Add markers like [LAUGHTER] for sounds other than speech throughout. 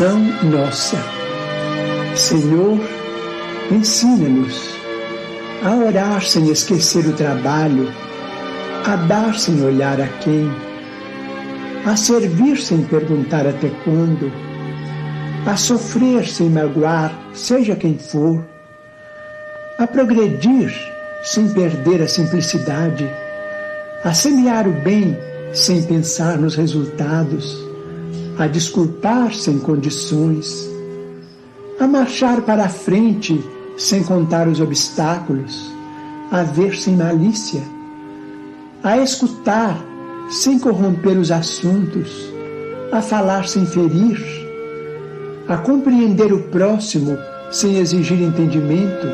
Oração nossa. Senhor, ensina-nos a orar sem esquecer o trabalho, a dar sem olhar a quem, a servir sem perguntar até quando, a sofrer sem magoar, seja quem for, a progredir sem perder a simplicidade, a semear o bem sem pensar nos resultados a desculpar sem condições, a marchar para a frente sem contar os obstáculos, a ver sem malícia, a escutar sem corromper os assuntos, a falar sem ferir, a compreender o próximo sem exigir entendimento,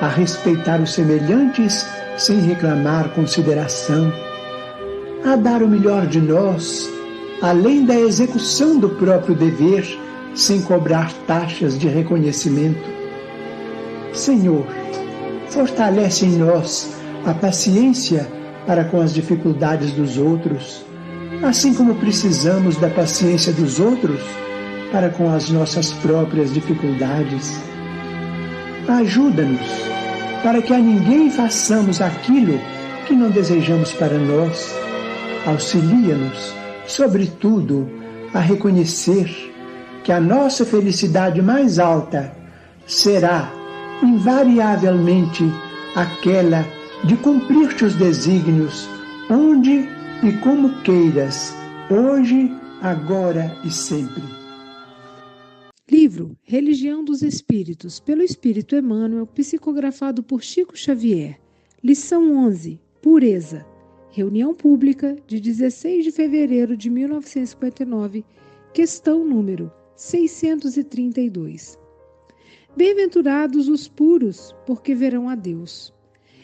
a respeitar os semelhantes sem reclamar consideração, a dar o melhor de nós além da execução do próprio dever, sem cobrar taxas de reconhecimento. Senhor, fortalece em nós a paciência para com as dificuldades dos outros, assim como precisamos da paciência dos outros para com as nossas próprias dificuldades. Ajuda-nos para que a ninguém façamos aquilo que não desejamos para nós. Auxilia-nos sobretudo, a reconhecer que a nossa felicidade mais alta será invariavelmente aquela de cumprir os desígnios onde e como queiras, hoje, agora e sempre. Livro Religião dos Espíritos, pelo Espírito Emmanuel, psicografado por Chico Xavier. Lição 11: Pureza. Reunião pública de 16 de fevereiro de 1959, questão número 632. Bem-aventurados os puros, porque verão a Deus.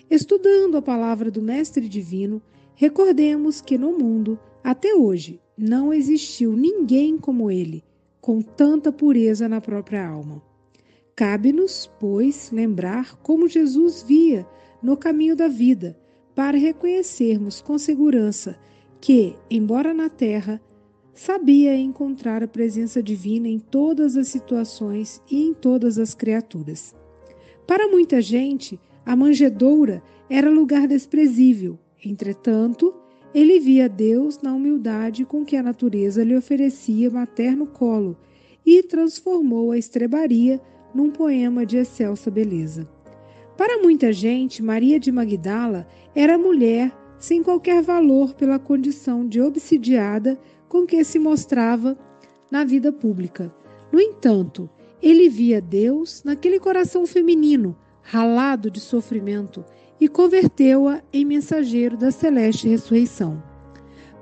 Estudando a palavra do Mestre Divino, recordemos que no mundo, até hoje, não existiu ninguém como ele, com tanta pureza na própria alma. Cabe-nos, pois, lembrar como Jesus via no caminho da vida para reconhecermos com segurança que, embora na Terra, sabia encontrar a presença divina em todas as situações e em todas as criaturas. Para muita gente, a manjedoura era lugar desprezível. Entretanto, ele via Deus na humildade com que a natureza lhe oferecia materno colo e transformou a estrebaria num poema de excelsa beleza. Para muita gente, Maria de Magdala era mulher sem qualquer valor pela condição de obsidiada com que se mostrava na vida pública. No entanto, ele via Deus naquele coração feminino, ralado de sofrimento, e converteu-a em mensageiro da celeste ressurreição.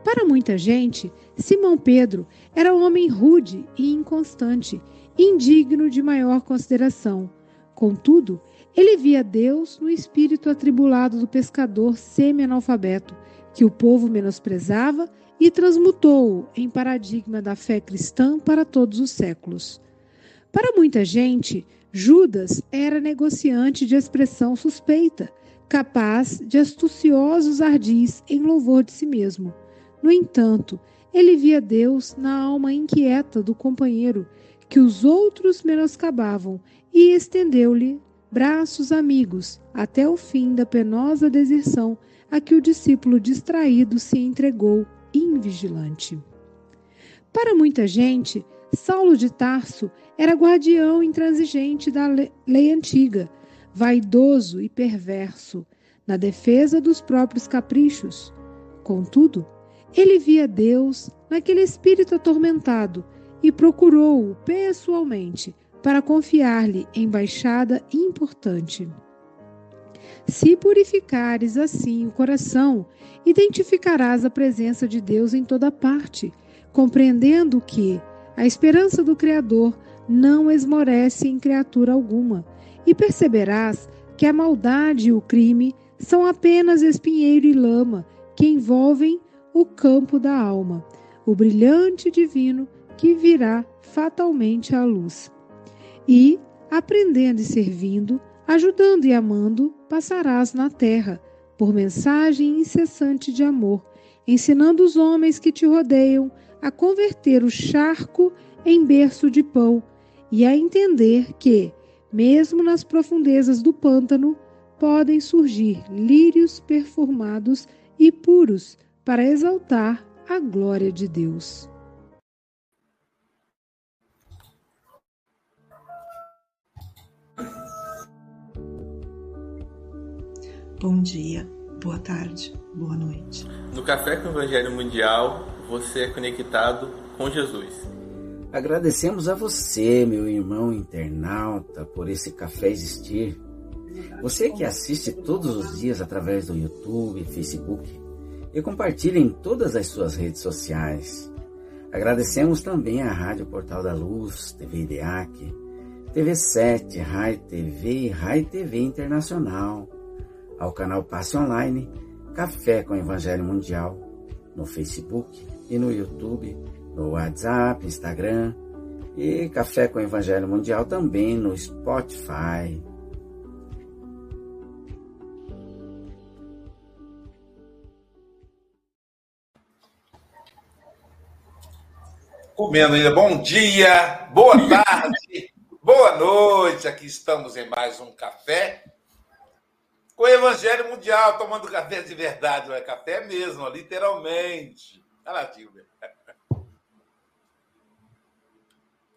Para muita gente, Simão Pedro era um homem rude e inconstante, indigno de maior consideração. Contudo, ele via Deus no espírito atribulado do pescador semi-analfabeto, que o povo menosprezava e transmutou-o em paradigma da fé cristã para todos os séculos. Para muita gente, Judas era negociante de expressão suspeita, capaz de astuciosos ardis em louvor de si mesmo. No entanto, ele via Deus na alma inquieta do companheiro que os outros menoscabavam e estendeu-lhe braços amigos, até o fim da penosa deserção a que o discípulo distraído se entregou invigilante. Para muita gente, Saulo de Tarso era guardião intransigente da lei antiga, vaidoso e perverso, na defesa dos próprios caprichos. Contudo, ele via Deus naquele espírito atormentado e procurou-o pessoalmente para confiar-lhe embaixada importante. Se purificares assim o coração, identificarás a presença de Deus em toda parte, compreendendo que a esperança do Criador não esmorece em criatura alguma, e perceberás que a maldade e o crime são apenas espinheiro e lama que envolvem o campo da alma, o brilhante divino que virá fatalmente à luz. E, aprendendo e servindo, ajudando e amando, passarás na terra, por mensagem incessante de amor, ensinando os homens que te rodeiam a converter o charco em berço de pão e a entender que, mesmo nas profundezas do pântano, podem surgir lírios perfumados e puros para exaltar a glória de Deus. Bom dia, boa tarde, boa noite. No Café com o Evangelho Mundial, você é conectado com Jesus. Agradecemos a você, meu irmão internauta, por esse café existir. Você que assiste todos os dias através do YouTube, Facebook e compartilha em todas as suas redes sociais. Agradecemos também à Rádio Portal da Luz, TV IDEAC, TV7, Rai TV e Rai TV Internacional, ao canal Passe Online, Café com Evangelho Mundial, no Facebook e no YouTube, no WhatsApp, Instagram e Café com Evangelho Mundial também no Spotify. Comendo ainda. Bom dia, boa [LAUGHS] tarde, boa noite. Aqui estamos em mais um café com o Evangelho Mundial, tomando café de verdade, é café mesmo, literalmente. Olha lá, Silvia.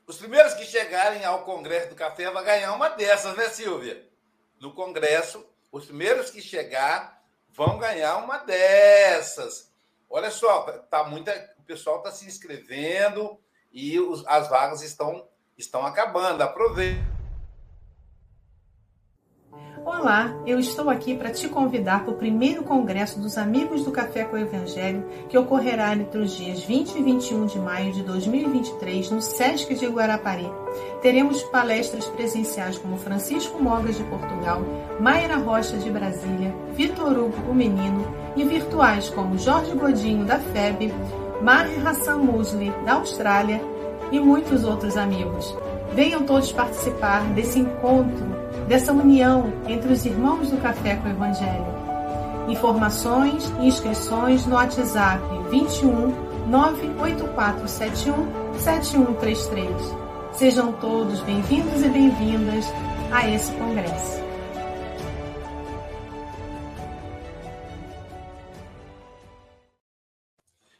Os primeiros que chegarem ao Congresso do Café vão ganhar uma dessas, né, Silvia? No Congresso, os primeiros que chegar vão ganhar uma dessas. Olha só, tá muita, o pessoal está se inscrevendo e os, as vagas estão, estão acabando. Aproveita. Olá, eu estou aqui para te convidar para o primeiro congresso dos Amigos do Café com o Evangelho, que ocorrerá entre os dias 20 e 21 de maio de 2023 no SESC de Guarapari. Teremos palestras presenciais como Francisco Mogas de Portugal, Mayra Rocha de Brasília, Vitor Hugo o Menino e virtuais como Jorge Godinho da FEB, Maher Hassan Musli da Austrália e muitos outros amigos. Venham todos participar desse encontro dessa união entre os irmãos do Café com o Evangelho. Informações e inscrições no WhatsApp 21 98471 7133. Sejam todos bem-vindos e bem-vindas a esse congresso.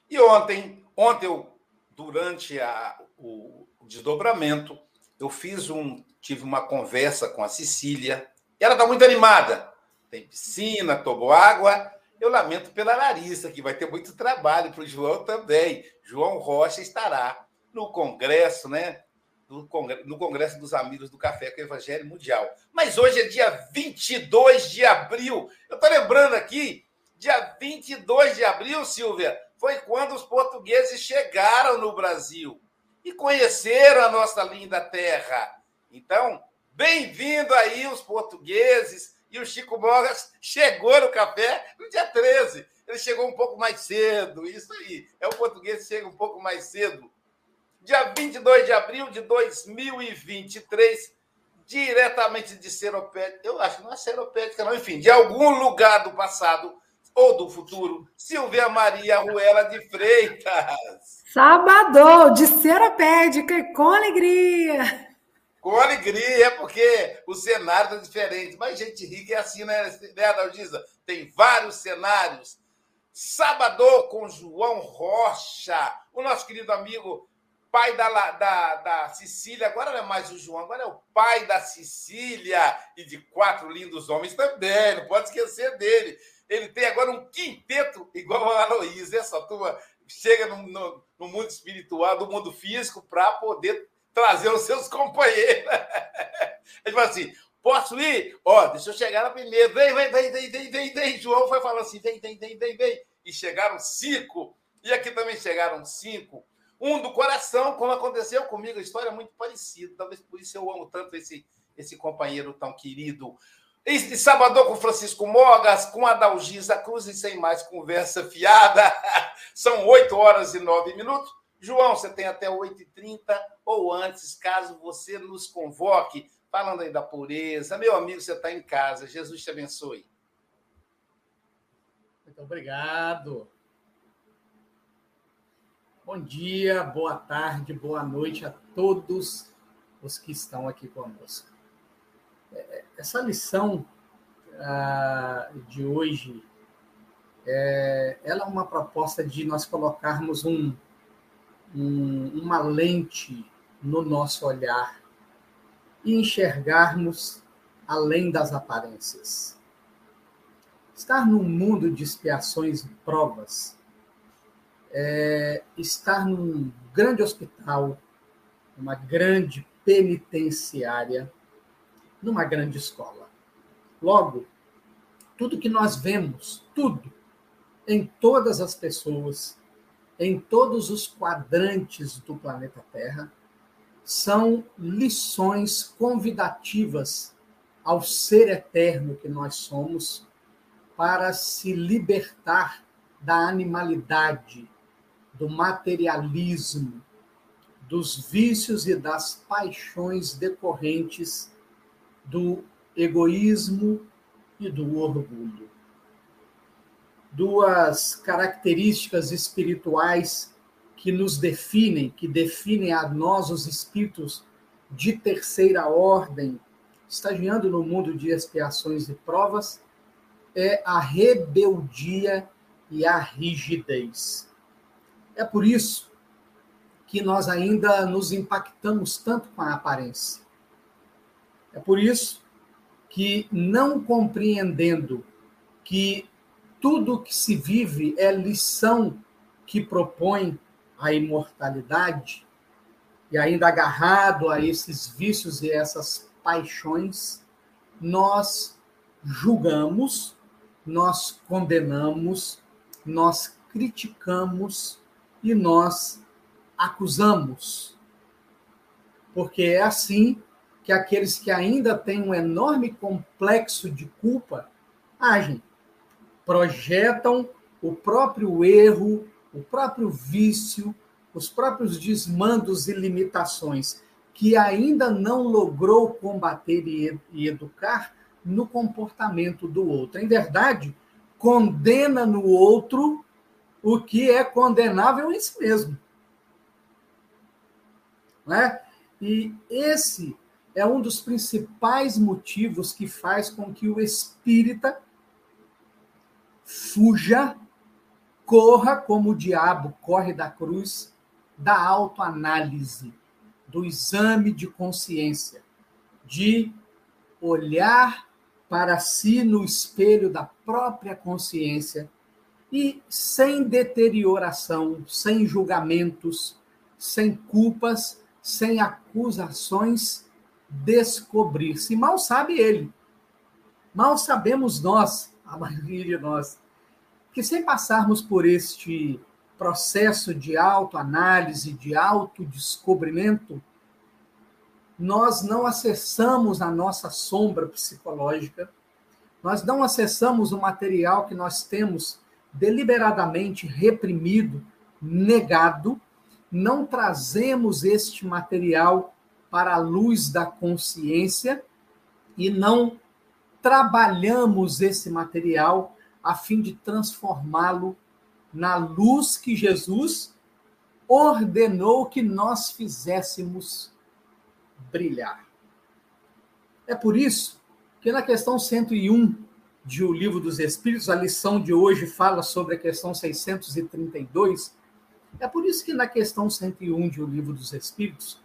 E ontem, ontem eu, durante a, o desdobramento, eu fiz um tive uma conversa com a Cecília. E ela está muito animada. Tem piscina, tomou água. Eu lamento pela Larissa, que vai ter muito trabalho para o João também. João Rocha estará no Congresso, né? No Congresso dos Amigos do Café com o Evangelho Mundial. Mas hoje é dia 22 de abril. Eu estou lembrando aqui, dia 22 de abril, Silvia, foi quando os portugueses chegaram no Brasil e conheceram a nossa linda terra. Então, bem-vindo aí os portugueses. E o Chico Mogas chegou no café no dia 13. Ele chegou um pouco mais cedo, isso aí. É o português que chega um pouco mais cedo. Dia 22 de abril de 2023, diretamente de Seropédica. Eu acho não é Seropédica, não. Enfim, de algum lugar do passado ou do futuro, Silvia Maria Ruela de Freitas. Sábado, de Seropédica, com alegria. Com alegria, é porque o cenário está diferente. Mas gente rica é assim, né, né Adalgisa? Tem vários cenários. Sábado com João Rocha, o nosso querido amigo, pai da, da, da Sicília. Agora não é mais o João, agora é o pai da Sicília e de quatro lindos homens também. Não pode esquecer dele. Ele tem agora um quinteto igual a Aloysio. Essa turma chega no, no, no mundo espiritual, do mundo físico, para poder trazer os seus companheiros. [LAUGHS] Ele fala assim: Posso ir? Ó, deixa eu chegar lá primeiro. Vem, vem, vem, vem, vem, vem, vem. João foi falando assim: vem, vem, vem, vem, vem. E chegaram cinco. E aqui também chegaram cinco. Um do coração, como aconteceu comigo, a história é muito parecida. Talvez por isso eu amo tanto esse, esse companheiro tão querido. E, sábado com Francisco Mogas, com Adalgisa Cruz e sem mais conversa fiada. [LAUGHS] São oito horas e nove minutos. João, você tem até 8h30 ou antes, caso você nos convoque. Falando aí da pureza. Meu amigo, você está em casa. Jesus te abençoe. Muito obrigado. Bom dia, boa tarde, boa noite a todos os que estão aqui conosco. Essa lição ah, de hoje, é, ela é uma proposta de nós colocarmos um, um, uma lente no nosso olhar e enxergarmos além das aparências. Estar num mundo de expiações e provas, é, estar num grande hospital, uma grande penitenciária, numa grande escola. Logo, tudo que nós vemos, tudo, em todas as pessoas, em todos os quadrantes do planeta Terra, são lições convidativas ao ser eterno que nós somos para se libertar da animalidade, do materialismo, dos vícios e das paixões decorrentes do egoísmo e do orgulho. Duas características espirituais que nos definem, que definem a nós, os espíritos de terceira ordem, estagiando no mundo de expiações e provas, é a rebeldia e a rigidez. É por isso que nós ainda nos impactamos tanto com a aparência. É por isso que, não compreendendo que tudo que se vive é lição que propõe a imortalidade, e ainda agarrado a esses vícios e essas paixões, nós julgamos, nós condenamos, nós criticamos e nós acusamos. Porque é assim que aqueles que ainda têm um enorme complexo de culpa agem, projetam o próprio erro, o próprio vício, os próprios desmandos e limitações que ainda não logrou combater e educar no comportamento do outro. Em verdade, condena no outro o que é condenável em si mesmo. Né? E esse é um dos principais motivos que faz com que o espírita fuja, corra como o diabo corre da cruz, da autoanálise, do exame de consciência, de olhar para si no espelho da própria consciência e sem deterioração, sem julgamentos, sem culpas, sem acusações, descobrir-se. Mal sabe ele. Mal sabemos nós, a maioria de nós, que sem passarmos por este processo de autoanálise, de autodescobrimento, nós não acessamos a nossa sombra psicológica, nós não acessamos o material que nós temos deliberadamente reprimido, negado, não trazemos este material para a luz da consciência e não trabalhamos esse material a fim de transformá-lo na luz que Jesus ordenou que nós fizéssemos brilhar. É por isso que na questão 101 de O Livro dos Espíritos, a lição de hoje fala sobre a questão 632. É por isso que na questão 101 de O Livro dos Espíritos,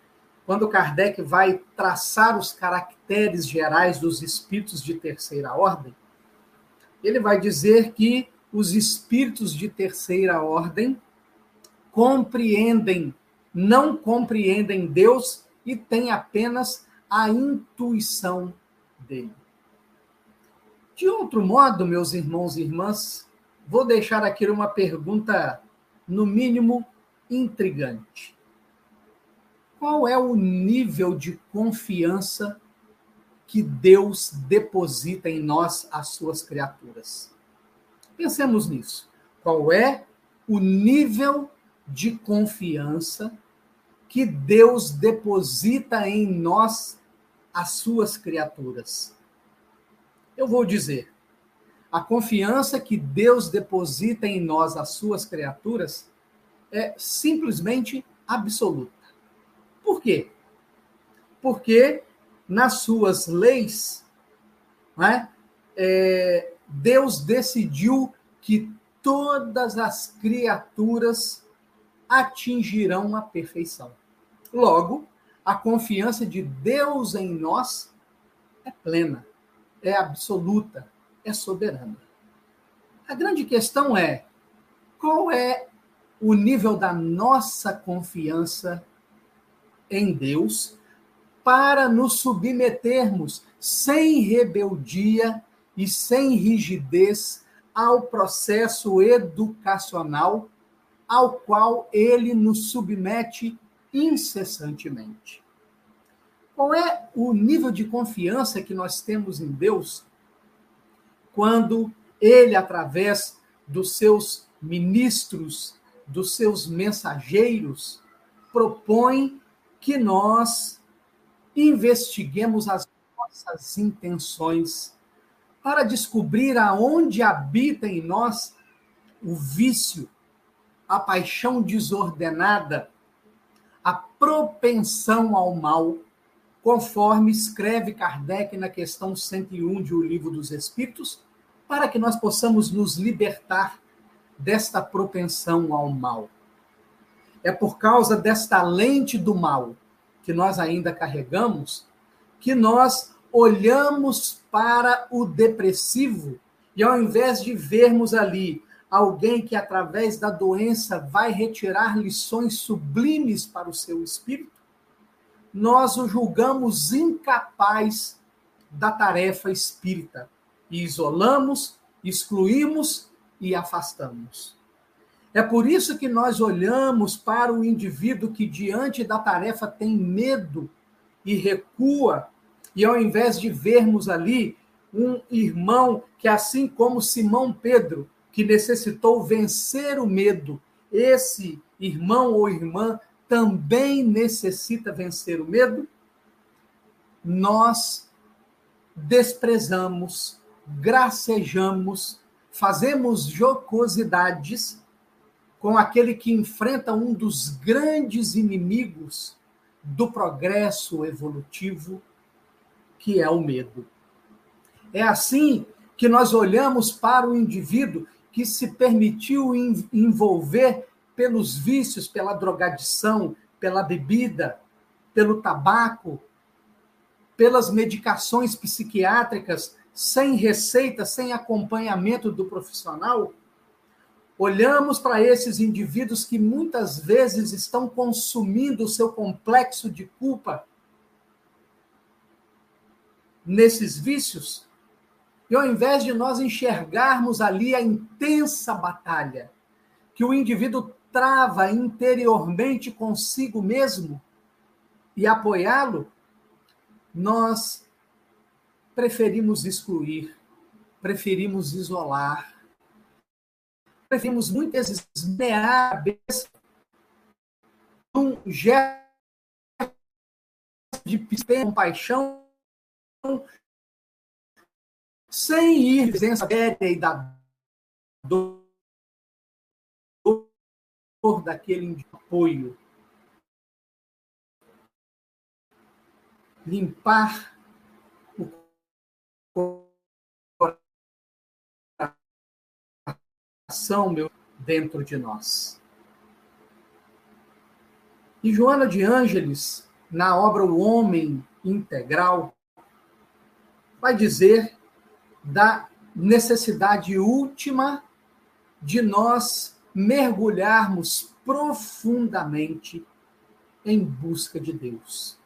quando Kardec vai traçar os caracteres gerais dos espíritos de terceira ordem, ele vai dizer que os espíritos de terceira ordem compreendem, não compreendem Deus e têm apenas a intuição dele. De outro modo, meus irmãos e irmãs, vou deixar aqui uma pergunta, no mínimo, intrigante. Qual é o nível de confiança que Deus deposita em nós, as suas criaturas? Pensemos nisso. Qual é o nível de confiança que Deus deposita em nós, as suas criaturas? Eu vou dizer, a confiança que Deus deposita em nós, as suas criaturas, é simplesmente absoluta. Por quê? Porque nas suas leis, né, é, Deus decidiu que todas as criaturas atingirão a perfeição. Logo, a confiança de Deus em nós é plena é absoluta, é soberana. A grande questão é: qual é o nível da nossa confiança em Deus para nos submetermos sem rebeldia e sem rigidez ao processo educacional ao qual ele nos submete incessantemente? Qual é o nível de confiança que nós temos em Deus quando ele, através dos seus ministros, dos seus mensageiros, propõe que nós investiguemos as nossas intenções para descobrir aonde habita em nós o vício, a paixão desordenada, a propensão ao mal conforme escreve Kardec na questão 101 de O Livro dos Espíritos, para que nós possamos nos libertar desta propensão ao mal. É por causa desta lente do mal que nós ainda carregamos que nós olhamos para o depressivo e ao invés de vermos ali alguém que através da doença vai retirar lições sublimes para o seu espírito, nós o julgamos incapaz da tarefa espírita e isolamos, excluímos e afastamos. É por isso que nós olhamos para o indivíduo que, diante da tarefa, tem medo e recua, e ao invés de vermos ali um irmão que, assim como Simão Pedro, que necessitou vencer o medo, esse irmão ou irmã também necessita vencer o medo, nós desprezamos, gracejamos, fazemos jocosidades com aquele que enfrenta um dos grandes inimigos do progresso evolutivo, que é o medo. É assim que nós olhamos para o indivíduo que se permitiu envolver pelos vícios, pela drogadição, pela bebida, pelo tabaco, pelas medicações psiquiátricas sem receita, sem acompanhamento do profissional, olhamos para esses indivíduos que muitas vezes estão consumindo o seu complexo de culpa nesses vícios, e ao invés de nós enxergarmos ali a intensa batalha que o indivíduo trava interiormente consigo mesmo e apoiá-lo, nós preferimos excluir, preferimos isolar, preferimos muitas vezes mear a cabeça um gesto de compaixão sem ir presença séria e da dor daquele apoio. Limpar o coração meu dentro de nós. E Joana de Ângeles, na obra O Homem Integral, vai dizer da necessidade última de nós mergulharmos profundamente em busca de Deus.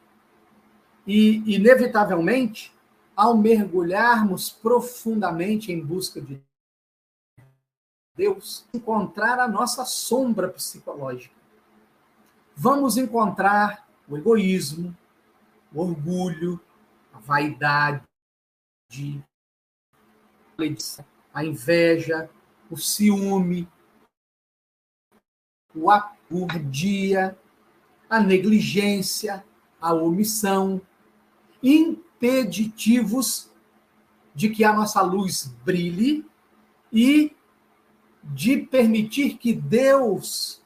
E, inevitavelmente, ao mergulharmos profundamente em busca de Deus, encontrar a nossa sombra psicológica. Vamos encontrar o egoísmo, o orgulho, a vaidade, a inveja, o ciúme, o apudia, a negligência, a omissão, impeditivos de que a nossa luz brilhe e de permitir que Deus,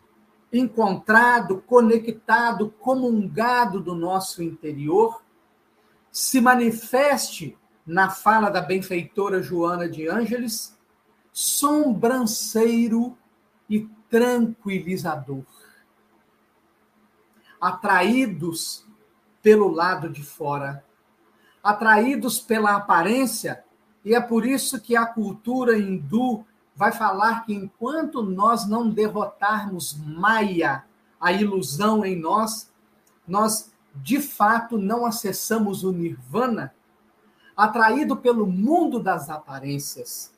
encontrado, conectado, comungado do nosso interior, se manifeste na fala da benfeitora Joana de Ângeles, sombranceiro e tranquilizador. Atraídos pelo lado de fora, atraídos pela aparência, e é por isso que a cultura hindu vai falar que enquanto nós não derrotarmos Maya, a ilusão em nós, nós de fato não acessamos o nirvana, atraído pelo mundo das aparências,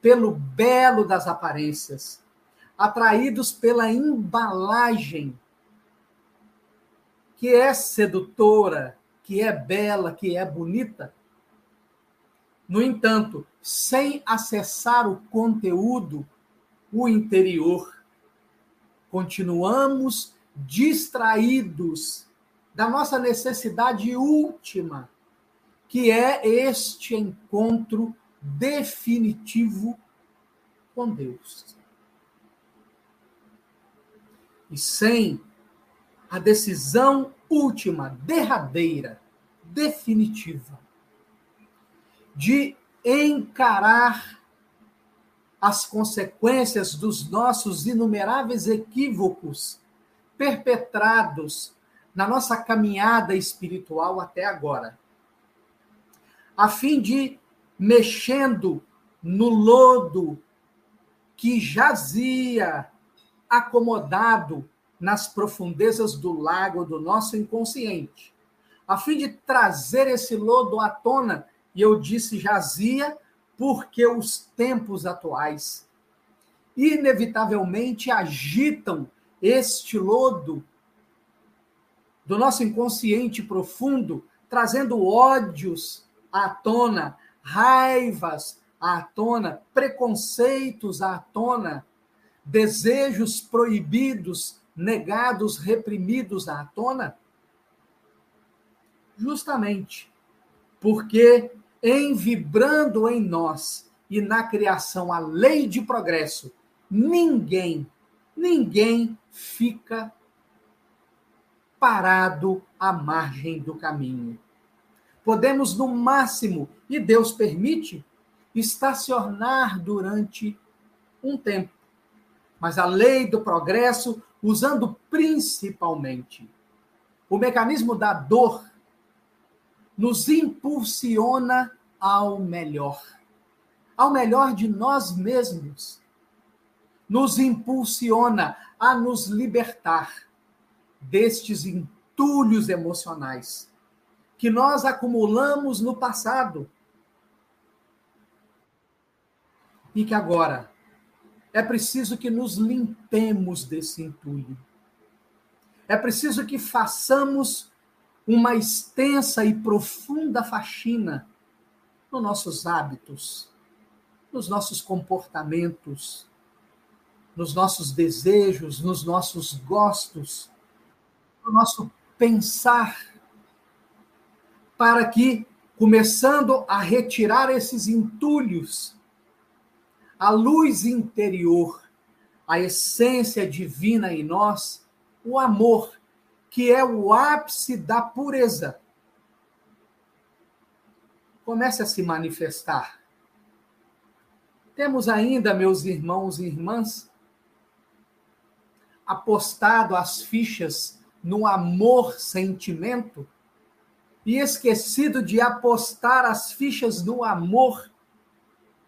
pelo belo das aparências, atraídos pela embalagem que é sedutora, que é bela, que é bonita. No entanto, sem acessar o conteúdo, o interior, continuamos distraídos da nossa necessidade última, que é este encontro definitivo com Deus. E sem a decisão última, derradeira, definitiva, de encarar as consequências dos nossos inumeráveis equívocos perpetrados na nossa caminhada espiritual até agora, a fim de, mexendo no lodo que jazia acomodado nas profundezas do lago do nosso inconsciente, a fim de trazer esse lodo à tona, e eu disse jazia, porque os tempos atuais inevitavelmente agitam este lodo do nosso inconsciente profundo, trazendo ódios à tona, raivas à tona, preconceitos à tona, desejos proibidos, negados, reprimidos à tona? Justamente porque em vibrando em nós e na criação a lei de progresso, ninguém, ninguém fica parado à margem do caminho. Podemos, no máximo, e Deus permite, estacionar durante um tempo. Mas a lei do progresso, usando principalmente o mecanismo da dor, nos impulsiona ao melhor, ao melhor de nós mesmos. Nos impulsiona a nos libertar destes entulhos emocionais que nós acumulamos no passado e que agora é preciso que nos limpemos desse entulho. É preciso que façamos uma extensa e profunda faxina nos nossos hábitos, nos nossos comportamentos, nos nossos desejos, nos nossos gostos, no nosso pensar, para que, começando a retirar esses entulhos, a luz interior, a essência divina em nós, o amor, que é o ápice da pureza, comece a se manifestar. Temos ainda, meus irmãos e irmãs, apostado as fichas no amor sentimento e esquecido de apostar as fichas no amor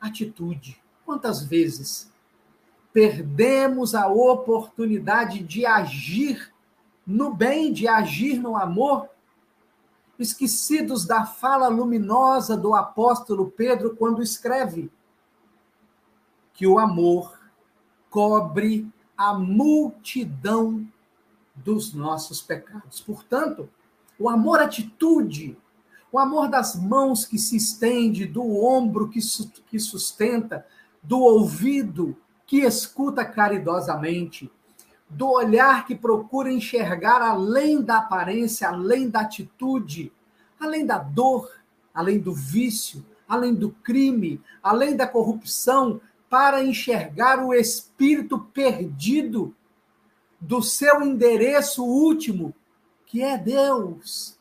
atitude. Quantas vezes perdemos a oportunidade de agir no bem, de agir no amor, esquecidos da fala luminosa do apóstolo Pedro quando escreve que o amor cobre a multidão dos nossos pecados. Portanto, o amor atitude, o amor das mãos que se estende, do ombro que, que sustenta, do ouvido que escuta caridosamente, do olhar que procura enxergar além da aparência, além da atitude, além da dor, além do vício, além do crime, além da corrupção, para enxergar o espírito perdido do seu endereço último, que é Deus.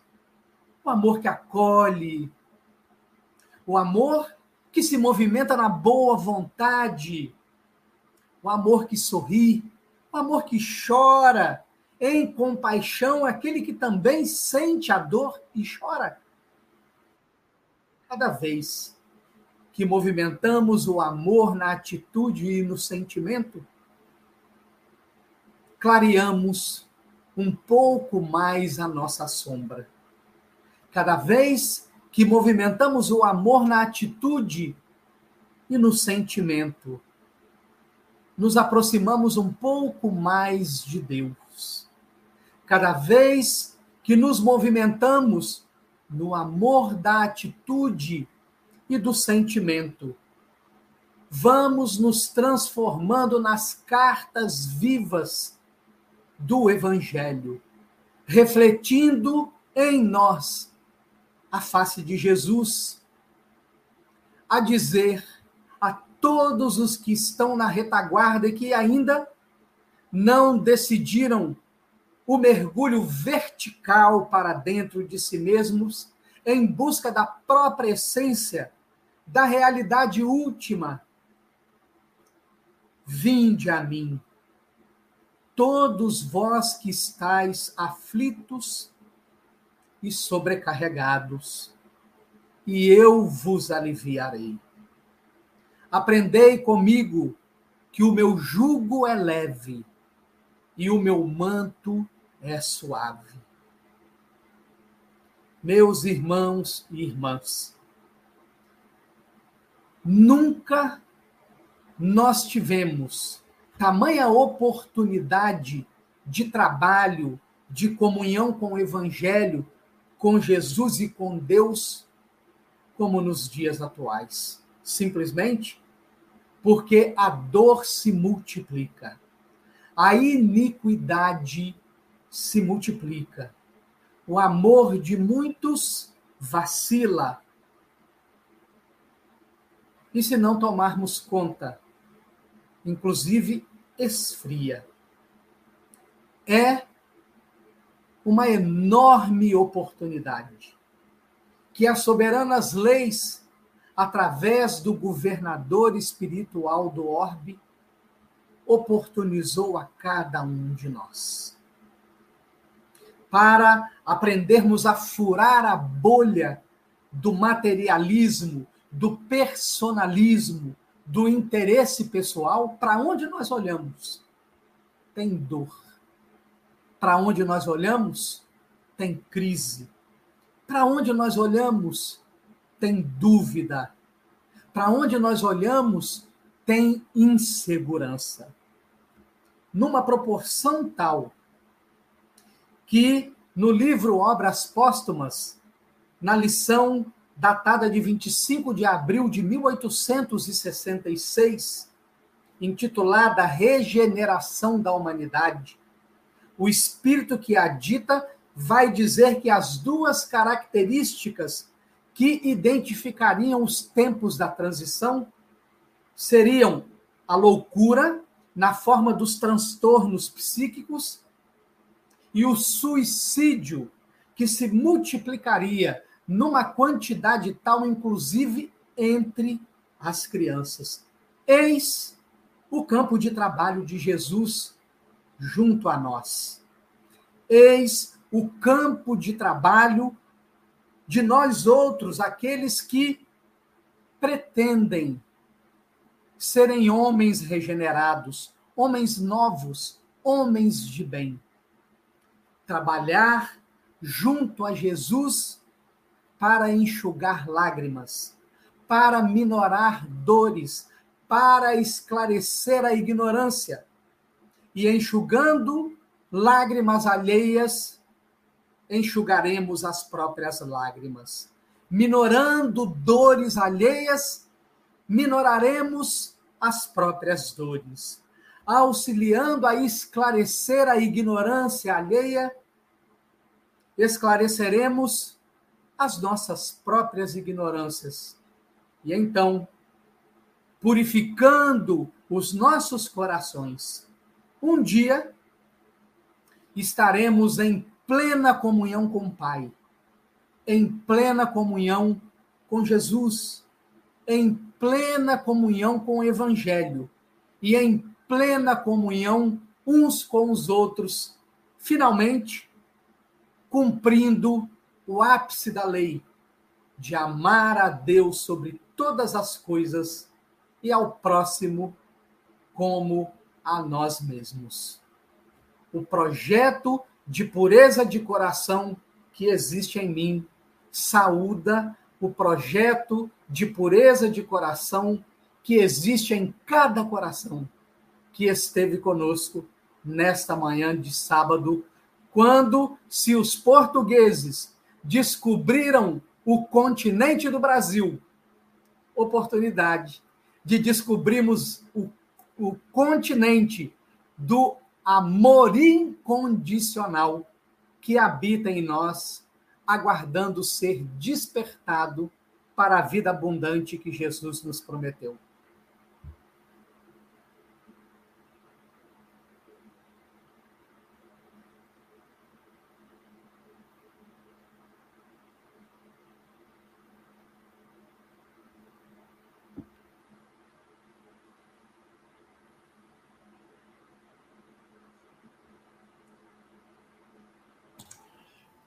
O amor que acolhe, o amor que se movimenta na boa vontade, o amor que sorri, o amor que chora em compaixão, aquele que também sente a dor e chora. Cada vez que movimentamos o amor na atitude e no sentimento, clareamos um pouco mais a nossa sombra. Cada vez que movimentamos o amor na atitude e no sentimento, nos aproximamos um pouco mais de Deus. Cada vez que nos movimentamos no amor da atitude e do sentimento, vamos nos transformando nas cartas vivas do Evangelho, refletindo em nós a face de Jesus, a dizer todos os que estão na retaguarda e que ainda não decidiram o mergulho vertical para dentro de si mesmos, em busca da própria essência, da realidade última. Vinde a mim todos vós que estáis aflitos e sobrecarregados, e eu vos aliviarei. Aprendei comigo que o meu jugo é leve e o meu manto é suave. Meus irmãos e irmãs, nunca nós tivemos tamanha oportunidade de trabalho, de comunhão com o Evangelho, com Jesus e com Deus, como nos dias atuais. Simplesmente porque a dor se multiplica, a iniquidade se multiplica, o amor de muitos vacila. E se não tomarmos conta, inclusive esfria. É uma enorme oportunidade que as soberanas leis, através do governador espiritual do orbe, oportunizou a cada um de nós. Para aprendermos a furar a bolha do materialismo, do personalismo, do interesse pessoal, para onde nós olhamos, tem dor. Para onde nós olhamos, tem crise. Para onde nós olhamos, tem dúvida. Para onde nós olhamos, tem insegurança. Numa proporção tal que no livro Obras Póstumas, na lição datada de 25 de abril de 1866, intitulada Regeneração da Humanidade. O espírito que a dita vai dizer que as duas características que identificariam os tempos da transição seriam a loucura, na forma dos transtornos psíquicos, e o suicídio, que se multiplicaria numa quantidade tal, inclusive entre as crianças. Eis o campo de trabalho de Jesus junto a nós. Eis o campo de trabalho de nós outros, aqueles que pretendem serem homens regenerados, homens novos, homens de bem. Trabalhar junto a Jesus para enxugar lágrimas, para minorar dores, para esclarecer a ignorância. E enxugando lágrimas alheias, enxugaremos as próprias lágrimas. Minorando dores alheias, minoraremos as próprias dores. Auxiliando a esclarecer a ignorância alheia, esclareceremos as nossas próprias ignorâncias. E então, purificando os nossos corações, um dia estaremos em plena comunhão com o Pai, em plena comunhão com Jesus, em plena comunhão com o Evangelho e em plena comunhão uns com os outros, finalmente cumprindo o ápice da lei de amar a Deus sobre todas as coisas e ao próximo como a nós mesmos. O projeto de pureza de coração que existe em mim. Saúda o projeto de pureza de coração que existe em cada coração que esteve conosco nesta manhã de sábado, quando, se os portugueses descobriram o continente do Brasil, oportunidade de descobrirmos o, o continente do amor incondicional que habita em nós aguardando ser despertado para a vida abundante que Jesus nos prometeu.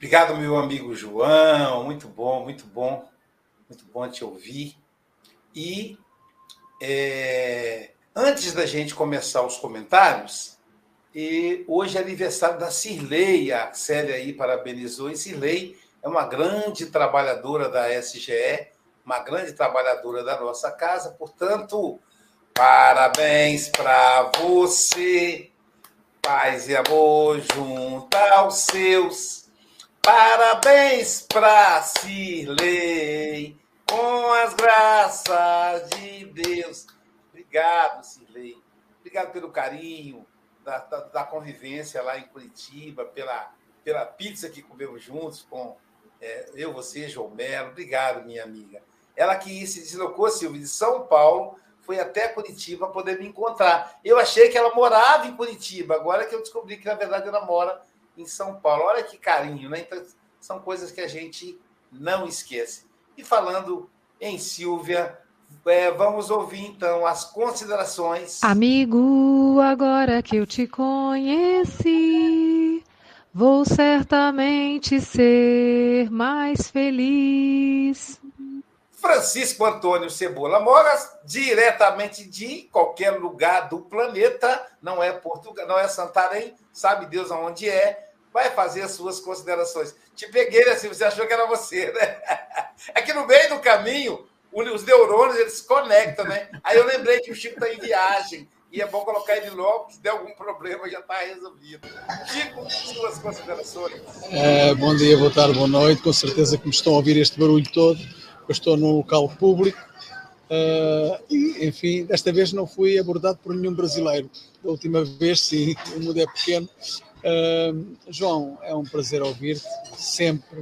Obrigado, meu amigo João. Muito bom, muito bom. Muito bom te ouvir. E é, antes da gente começar os comentários, e hoje é aniversário da Cirlei, a Célia aí parabenizou. E Cirlei é uma grande trabalhadora da SGE, uma grande trabalhadora da nossa casa. Portanto, parabéns para você, paz e amor junto aos seus. Parabéns pra Cirlei, com as graças de Deus. Obrigado, Cirlei. Obrigado pelo carinho, da, da, da, convivência lá em Curitiba, pela, pela pizza que comemos juntos com é, eu, você, João Melo. Obrigado, minha amiga. Ela que se deslocou, Silvia, de São Paulo, foi até Curitiba poder me encontrar. Eu achei que ela morava em Curitiba, agora que eu descobri que, na verdade, ela mora em São Paulo. Olha que carinho, né? Então, são coisas que a gente não esquece. E falando em Silvia, é, vamos ouvir então as considerações. Amigo, agora que eu te conheci, vou certamente ser mais feliz. Francisco Antônio Cebola Moras, diretamente de qualquer lugar do planeta, não é Portugal, não é Santarém, sabe Deus aonde é, vai fazer as suas considerações. Te peguei assim, você achou que era você, né? [LAUGHS] É que no meio do caminho, os neurônios eles se conectam, né? Aí eu lembrei que o Chico está em viagem e é bom colocar ele logo, se der algum problema já está resolvido. Chico, suas considerações. É, bom dia, boa tarde, boa noite. Com certeza que me estão a ouvir este barulho todo eu estou num local público uh, e, enfim, desta vez não fui abordado por nenhum brasileiro. Da última vez, sim, o mundo é pequeno. Uh, João, é um prazer ouvir-te, sempre.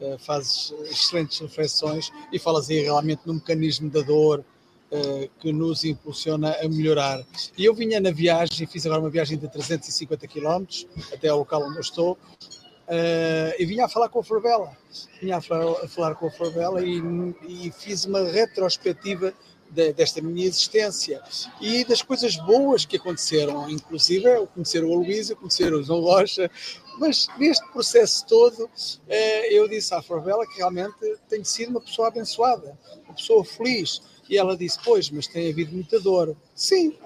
Uh, fazes excelentes reflexões e falas aí realmente no mecanismo da dor, que nos impulsiona a melhorar. E eu vinha na viagem, fiz agora uma viagem de 350 km até ao local onde eu estou, Uh, e vinha a falar com a Forbela, vinha a falar, a falar com a Forbela e, e, fiz uma retrospectiva de, desta minha existência e das coisas boas que aconteceram, inclusive o conhecer o Aloysio, conhecer o João Rocha, mas neste processo todo uh, eu disse à Forbela que realmente tenho sido uma pessoa abençoada, uma pessoa feliz. E ela disse, pois, mas tem havido muita dor. Sim,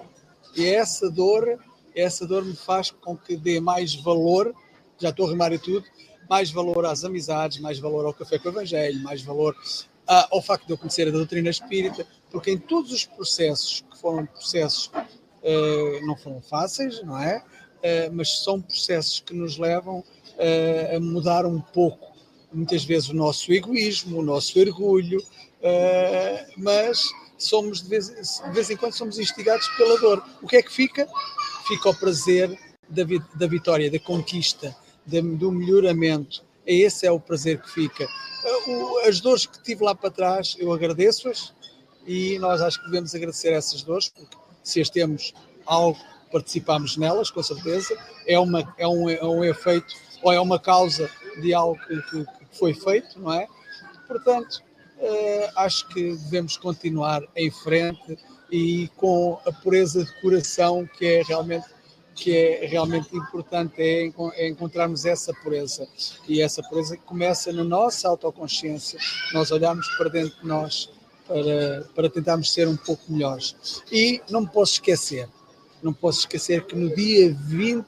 e essa dor, essa dor me faz com que dê mais valor já estou a remar e tudo, mais valor às amizades, mais valor ao café com o Evangelho, mais valor uh, ao facto de eu conhecer a doutrina espírita, porque em todos os processos, que foram processos, uh, não foram fáceis, não é? Uh, mas são processos que nos levam a mudar um pouco, muitas vezes, o nosso egoísmo, o nosso orgulho, mas somos de vez, de vez em quando somos instigados pela dor. O que é que fica? Fica o prazer da, da vitória, da conquista, do melhoramento. Esse é o prazer que fica. As dores que tive lá para trás, eu agradeço-as e nós acho que devemos agradecer essas dores, porque se as temos algo, participamos nelas, com certeza. É, uma, é, um, é um efeito ou é uma causa de algo que, que, foi feito, não é? Portanto, eh, acho que devemos continuar em frente e com a pureza de coração que é realmente que é realmente importante é, é encontrarmos essa pureza. E essa pureza começa na nossa autoconsciência, nós olharmos para dentro de nós para, para tentarmos ser um pouco melhores. E não me posso esquecer, não posso esquecer que no dia 20,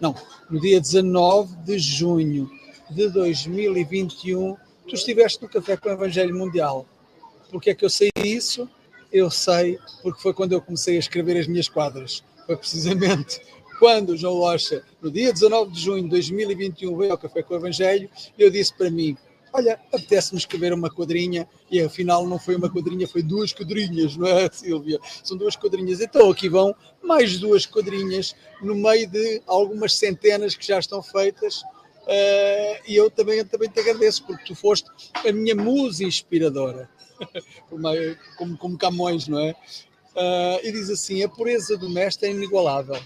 não, no dia 19 de junho de 2021, tu estiveste no Café com o Evangelho Mundial. Porque é que eu sei isso? Eu sei porque foi quando eu comecei a escrever as minhas quadras. Foi precisamente quando o João Rocha, no dia 19 de junho de 2021, veio ao Café com o Evangelho, eu disse para mim: Olha, apetece-me escrever uma quadrinha, e afinal não foi uma quadrinha, foi duas quadrinhas, não é, [LAUGHS] Silvia? São duas quadrinhas. Então aqui vão mais duas quadrinhas, no meio de algumas centenas que já estão feitas. Uh, e eu também, também te agradeço, porque tu foste a minha musa inspiradora, [LAUGHS] como, como Camões, não é? Uh, e diz assim: a pureza do mestre é inigualável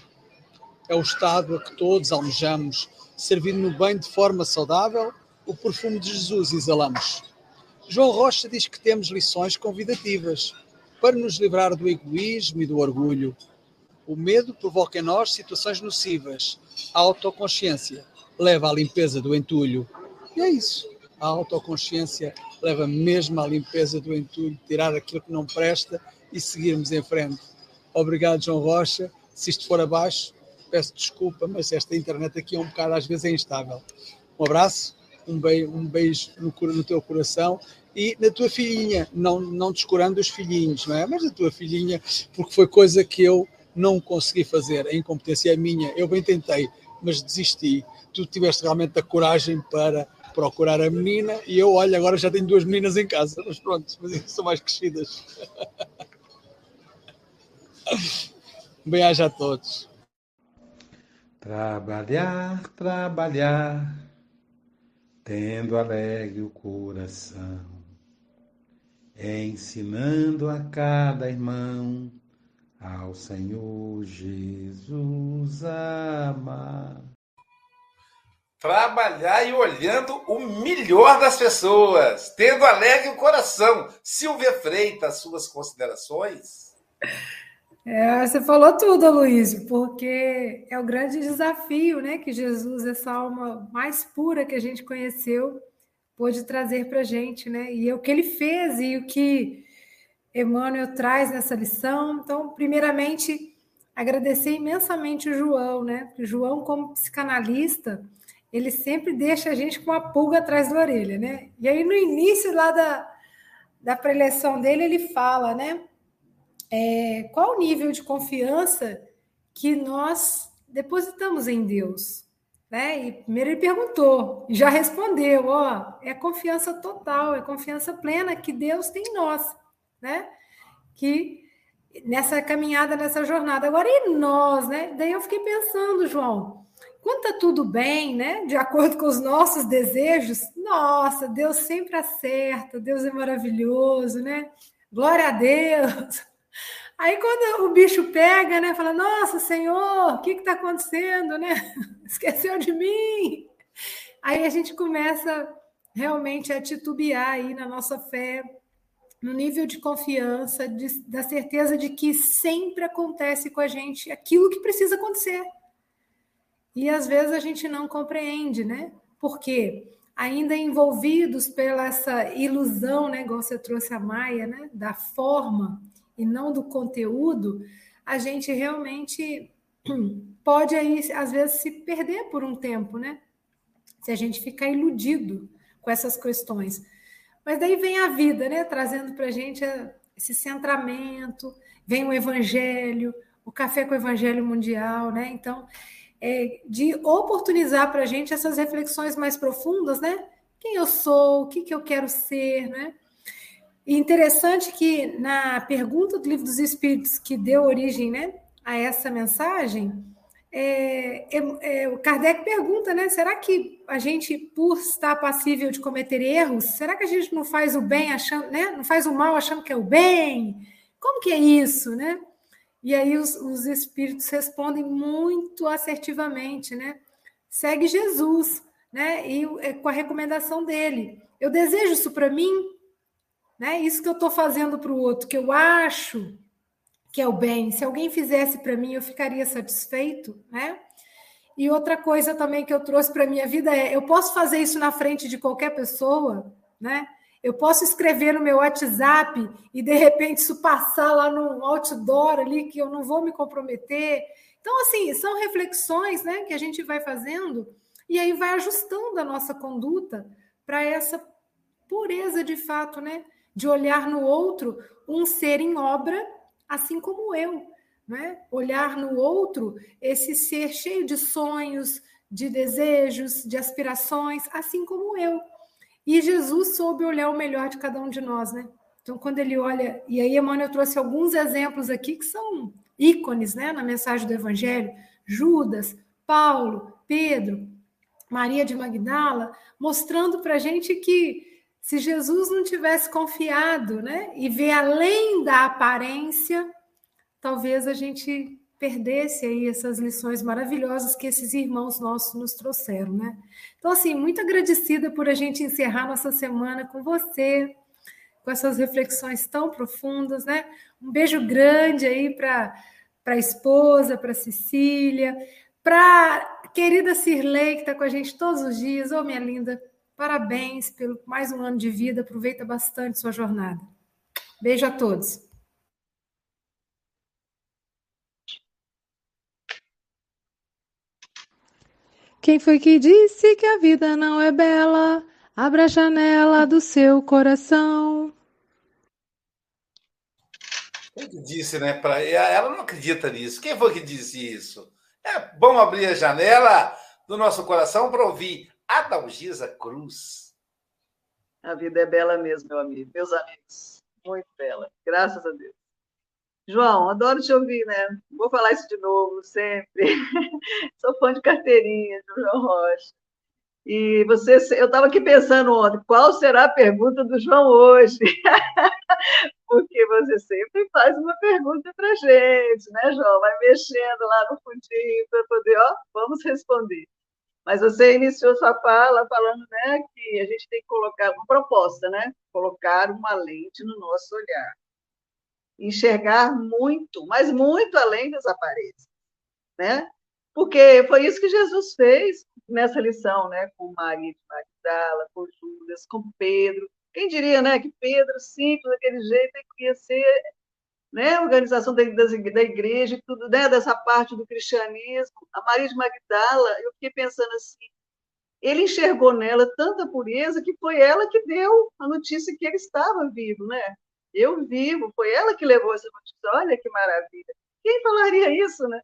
é o estado a que todos almejamos, servindo no bem de forma saudável, o perfume de Jesus exalamos. João Rocha diz que temos lições convidativas para nos livrar do egoísmo e do orgulho. O medo provoca em nós situações nocivas. A autoconsciência leva à limpeza do entulho. E é isso. A autoconsciência leva mesmo à limpeza do entulho, tirar aquilo que não presta e seguirmos em frente. Obrigado, João Rocha. Se isto for abaixo, peço desculpa, mas esta internet aqui é um bocado, às vezes, é instável. Um abraço, um beijo, um beijo no, no teu coração e na tua filhinha, não, não descurando os filhinhos, não é? Mas na tua filhinha, porque foi coisa que eu não consegui fazer, a incompetência é minha, eu bem tentei, mas desisti. Tu tiveste realmente a coragem para procurar a menina e eu, olha, agora já tenho duas meninas em casa, mas pronto, mas são mais crescidas. [LAUGHS] Bem-aja a todos. Trabalhar, trabalhar, tendo alegre o coração, ensinando a cada irmão ao Senhor Jesus amar. Trabalhar e olhando o melhor das pessoas, tendo alegre o coração. Silvia Freitas, suas considerações? É, você falou tudo, Luiz, porque é o grande desafio né, que Jesus, essa alma mais pura que a gente conheceu, pôde trazer para a gente, né? E é o que ele fez e o que Emmanuel traz nessa lição. Então, primeiramente, agradecer imensamente o João, né? O João, como psicanalista, ele sempre deixa a gente com a pulga atrás da orelha, né? E aí, no início lá da, da preleção dele, ele fala, né? É, qual o nível de confiança que nós depositamos em Deus. Né? E primeiro ele perguntou, já respondeu, ó, é confiança total, é confiança plena que Deus tem em nós, né? Que nessa caminhada, nessa jornada. Agora, e nós, né? Daí eu fiquei pensando, João, quando tá tudo bem, né? De acordo com os nossos desejos, nossa, Deus sempre acerta, Deus é maravilhoso, né? Glória a Deus. Aí quando o bicho pega, né, fala: "Nossa, Senhor, o que está acontecendo, né? [LAUGHS] Esqueceu de mim?" Aí a gente começa realmente a titubear aí na nossa fé, no nível de confiança, de, da certeza de que sempre acontece com a gente aquilo que precisa acontecer. E às vezes a gente não compreende, né? Porque ainda envolvidos pela essa ilusão, né, igual você trouxe a Maia, né, da forma, e não do conteúdo, a gente realmente [CLEARS THROAT] pode aí, às vezes, se perder por um tempo, né? se a gente ficar iludido com essas questões. Mas daí vem a vida, né? Trazendo para a gente esse centramento, vem o Evangelho, o Café com o Evangelho Mundial, né? Então, é, de oportunizar para a gente essas reflexões mais profundas, né? Quem eu sou, o que, que eu quero ser, né? Interessante que na pergunta do Livro dos Espíritos que deu origem, né, a essa mensagem, é, é, é, o Kardec pergunta, né? Será que a gente, por estar passível de cometer erros, será que a gente não faz o bem achando, né? Não faz o mal achando que é o bem? Como que é isso, né? E aí os, os espíritos respondem muito assertivamente, né? Segue Jesus, né? E é, com a recomendação dele. Eu desejo isso para mim, né? Isso que eu estou fazendo para o outro, que eu acho que é o bem. Se alguém fizesse para mim, eu ficaria satisfeito, né? E outra coisa também que eu trouxe para minha vida é: eu posso fazer isso na frente de qualquer pessoa, né? Eu posso escrever no meu WhatsApp e de repente isso passar lá no outdoor ali que eu não vou me comprometer. Então, assim, são reflexões, né, que a gente vai fazendo e aí vai ajustando a nossa conduta para essa pureza de fato, né, de olhar no outro um ser em obra assim como eu. Né? Olhar no outro esse ser cheio de sonhos, de desejos, de aspirações, assim como eu. E Jesus soube olhar o melhor de cada um de nós, né? Então, quando ele olha, e aí, Emmanuel trouxe alguns exemplos aqui que são ícones, né, na mensagem do Evangelho: Judas, Paulo, Pedro, Maria de Magdala, mostrando para a gente que se Jesus não tivesse confiado, né, e ver além da aparência, talvez a gente perdesse aí essas lições maravilhosas que esses irmãos nossos nos trouxeram, né? Então, assim, muito agradecida por a gente encerrar nossa semana com você, com essas reflexões tão profundas, né? Um beijo grande aí para a esposa, para Cecília, para querida Cirlei, que está com a gente todos os dias. Ô, oh, minha linda, Parabéns pelo mais um ano de vida. Aproveita bastante sua jornada. Beijo a todos. Quem foi que disse que a vida não é bela? Abra a janela do seu coração. Quem que disse, né? Pra... Ela não acredita nisso. Quem foi que disse isso? É bom abrir a janela do nosso coração para ouvir Adalgisa Cruz. A vida é bela mesmo, meu amigo. Meus amigos, muito bela. Graças a Deus. João, adoro te ouvir, né? Vou falar isso de novo, sempre. [LAUGHS] Sou fã de carteirinha do João Rocha. E você, eu estava aqui pensando ontem, qual será a pergunta do João hoje? [LAUGHS] Porque você sempre faz uma pergunta para gente, né, João? Vai mexendo lá no fundinho para poder, ó, vamos responder. Mas você iniciou sua fala falando né, que a gente tem que colocar uma proposta, né? Colocar uma lente no nosso olhar. Enxergar muito, mas muito além das aparências, né? Porque foi isso que Jesus fez nessa lição, né? Com Maria de Magdala, com Judas, com Pedro. Quem diria, né? Que Pedro, simples, daquele jeito, ia ser né, organização da, igreja e tudo, né, dessa parte do cristianismo. A Maria de Magdala, eu fiquei pensando assim, ele enxergou nela tanta pureza que foi ela que deu a notícia que ele estava vivo, né? Eu vivo, foi ela que levou essa notícia. Olha que maravilha. Quem falaria isso, né?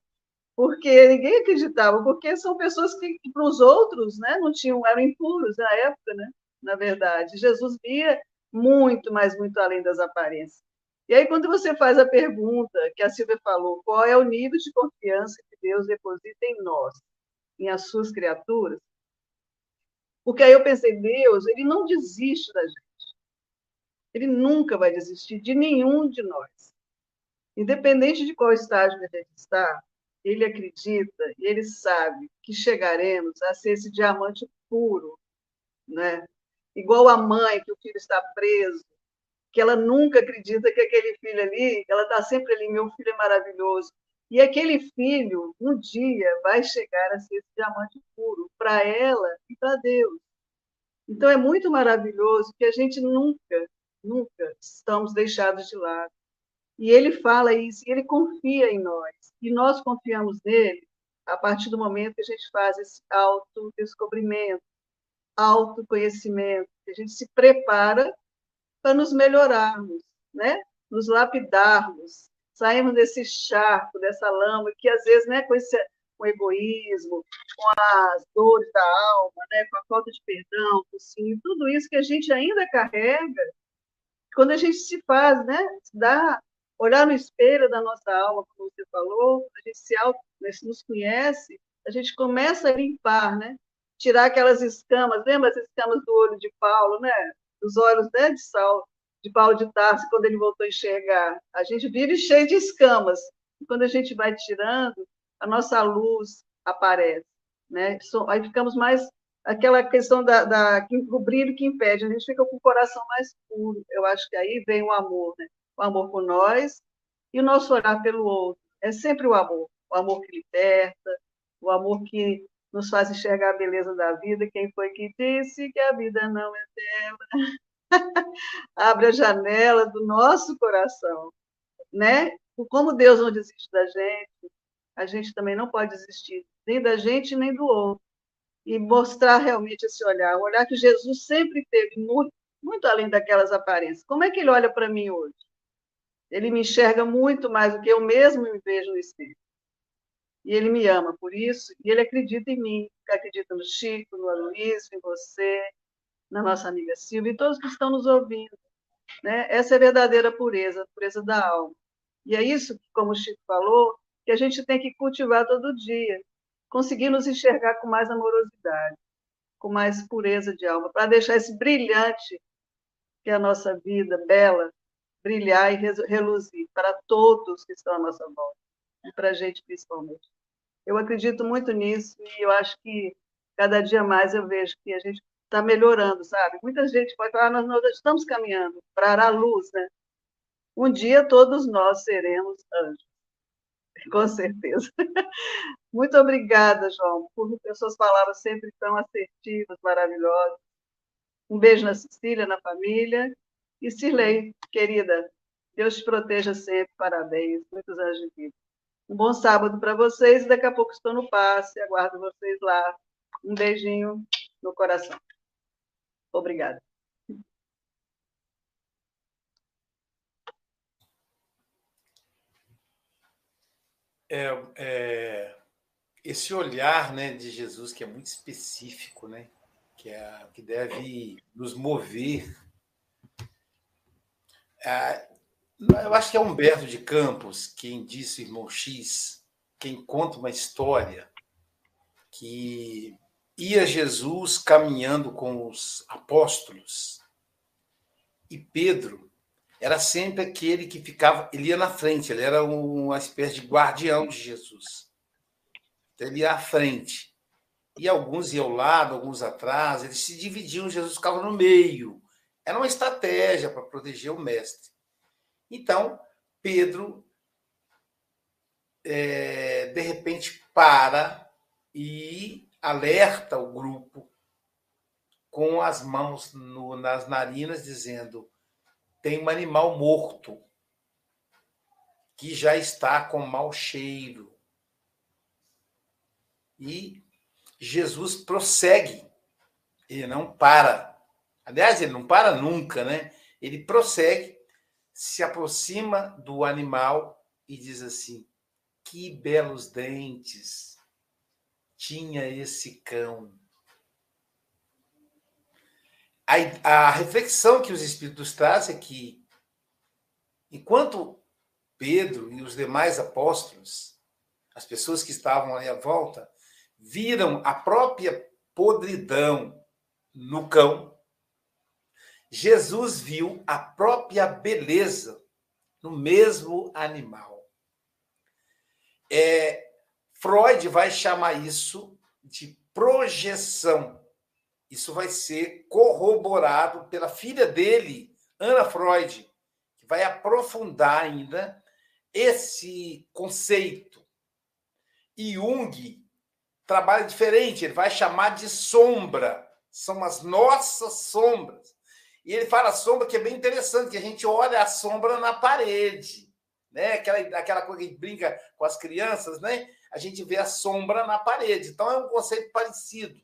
Porque ninguém acreditava, porque são pessoas que, que para os outros, né, não tinham, eram impuros na época, né? Na verdade, Jesus via muito, mas muito além das aparências. E aí, quando você faz a pergunta que a Silvia falou, qual é o nível de confiança que Deus deposita em nós, em as suas criaturas? Porque aí eu pensei, Deus, ele não desiste da gente. Ele nunca vai desistir de nenhum de nós. Independente de qual estágio a gente está, ele acredita e ele sabe que chegaremos a ser esse diamante puro, né? Igual a mãe que o filho está preso que ela nunca acredita que aquele filho ali, ela está sempre ali, meu filho é maravilhoso. E aquele filho, um dia, vai chegar a ser esse diamante puro para ela e para Deus. Então, é muito maravilhoso que a gente nunca, nunca estamos deixados de lado. E ele fala isso, e ele confia em nós. E nós confiamos nele a partir do momento que a gente faz esse autodescobrimento, autoconhecimento, que a gente se prepara para nos melhorarmos, né? nos lapidarmos, sairmos desse charco, dessa lama, que às vezes, né, com esse com o egoísmo, com as dores da alma, né, com a falta de perdão, sim, tudo isso que a gente ainda carrega, quando a gente se faz, né, se dá, olhar no espelho da nossa alma, como você falou, a gente se, auto, né, se nos conhece, a gente começa a limpar, né, tirar aquelas escamas, lembra as escamas do olho de Paulo, né, dos olhos né, de Saulo, de Paulo de Tarso, quando ele voltou a enxergar. A gente vive cheio de escamas. E quando a gente vai tirando, a nossa luz aparece. Né? Aí ficamos mais. Aquela questão da, da, do brilho que impede, a gente fica com o coração mais puro. Eu acho que aí vem o amor, né? o amor por nós e o nosso olhar pelo outro. É sempre o amor, o amor que liberta, o amor que nos faz enxergar a beleza da vida. Quem foi que disse que a vida não é dela? [LAUGHS] Abre a janela do nosso coração, né? Como Deus não desiste da gente, a gente também não pode desistir nem da gente nem do outro. E mostrar realmente esse olhar, o olhar que Jesus sempre teve, muito, muito além daquelas aparências. Como é que ele olha para mim hoje? Ele me enxerga muito mais do que eu mesmo me vejo no espelho. E ele me ama por isso, e ele acredita em mim, acredita no Chico, no Aloysio, em você, na nossa amiga Silvia e todos que estão nos ouvindo. Né? Essa é a verdadeira pureza, a pureza da alma. E é isso, como o Chico falou, que a gente tem que cultivar todo dia, conseguir nos enxergar com mais amorosidade, com mais pureza de alma, para deixar esse brilhante que é a nossa vida bela brilhar e reluzir para todos que estão à nossa volta, e para a gente principalmente. Eu acredito muito nisso e eu acho que cada dia mais eu vejo que a gente está melhorando, sabe? Muita gente pode falar, nós, nós estamos caminhando para a luz, né? Um dia todos nós seremos anjos. [LAUGHS] Com certeza. [LAUGHS] Muito obrigada, João, por suas palavras sempre tão assertivas, maravilhosas. Um beijo na Cecília, na família. E Cirlei, querida, Deus te proteja sempre. Parabéns. Muitos anos de vida. Um bom sábado para vocês. Daqui a pouco estou no passe. Aguardo vocês lá. Um beijinho no coração. Obrigada. É, é, esse olhar né, de Jesus que é muito específico, né, que, é, que deve nos mover. É, eu acho que é Humberto de Campos quem disse, irmão X, quem conta uma história que ia Jesus caminhando com os apóstolos e Pedro era sempre aquele que ficava, ele ia na frente, ele era uma espécie de guardião de Jesus. Então, ele ia à frente. E alguns iam ao lado, alguns atrás, eles se dividiam, Jesus ficava no meio. Era uma estratégia para proteger o mestre. Então, Pedro, é, de repente, para e alerta o grupo com as mãos no, nas narinas, dizendo: tem um animal morto que já está com mau cheiro. E Jesus prossegue, ele não para. Aliás, ele não para nunca, né? Ele prossegue, se aproxima do animal e diz assim: Que belos dentes tinha esse cão. A, a reflexão que os Espíritos trazem é que, enquanto Pedro e os demais apóstolos, as pessoas que estavam ali à volta, viram a própria podridão no cão, Jesus viu a própria beleza no mesmo animal. É, Freud vai chamar isso de projeção. Isso vai ser corroborado pela filha dele, Ana Freud, que vai aprofundar ainda esse conceito. E Jung trabalha diferente, ele vai chamar de sombra. São as nossas sombras. E ele fala sombra que é bem interessante, que a gente olha a sombra na parede, né? Aquela, aquela coisa que brinca com as crianças, né? A gente vê a sombra na parede. Então é um conceito parecido.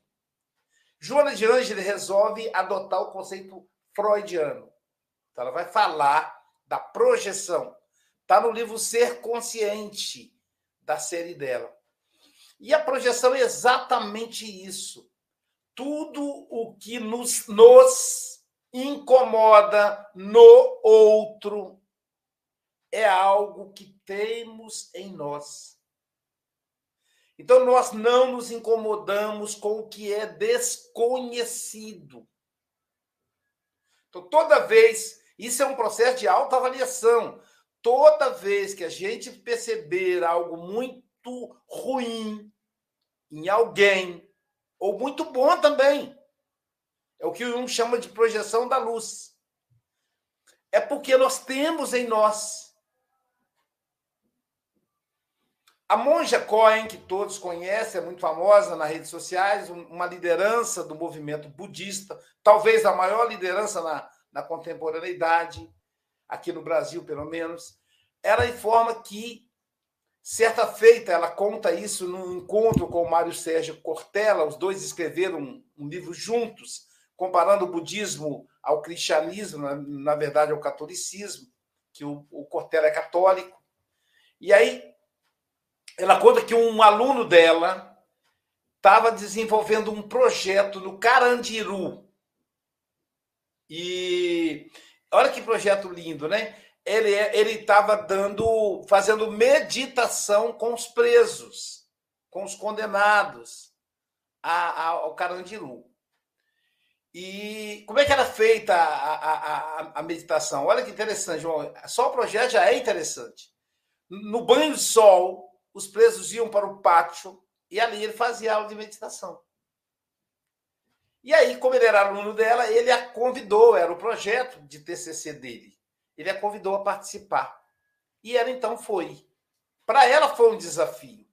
Joana de Ângeles resolve adotar o conceito freudiano. Então, ela vai falar da projeção. Está no livro Ser Consciente, da série dela. E a projeção é exatamente isso. Tudo o que nos, nos incomoda no outro é algo que temos em nós. Então, nós não nos incomodamos com o que é desconhecido. Então, toda vez, isso é um processo de autoavaliação. Toda vez que a gente perceber algo muito ruim em alguém, ou muito bom também, é o que um chama de projeção da luz. É porque nós temos em nós A monja Cohen, que todos conhecem, é muito famosa nas redes sociais, uma liderança do movimento budista, talvez a maior liderança na, na contemporaneidade, aqui no Brasil, pelo menos. Ela informa que, certa feita, ela conta isso num encontro com o Mário Sérgio Cortella, os dois escreveram um, um livro juntos, comparando o budismo ao cristianismo, na, na verdade ao catolicismo, que o, o Cortella é católico. E aí ela conta que um aluno dela estava desenvolvendo um projeto no Carandiru. E olha que projeto lindo, né? Ele é, estava dando, fazendo meditação com os presos, com os condenados ao Carandiru. E como é que era feita a, a, a, a meditação? Olha que interessante, João. Só o projeto já é interessante. No banho de sol, os presos iam para o pátio e ali ele fazia aula de meditação. E aí, como ele era aluno dela, ele a convidou, era o projeto de TCC dele. Ele a convidou a participar. E ela então foi. Para ela foi um desafio.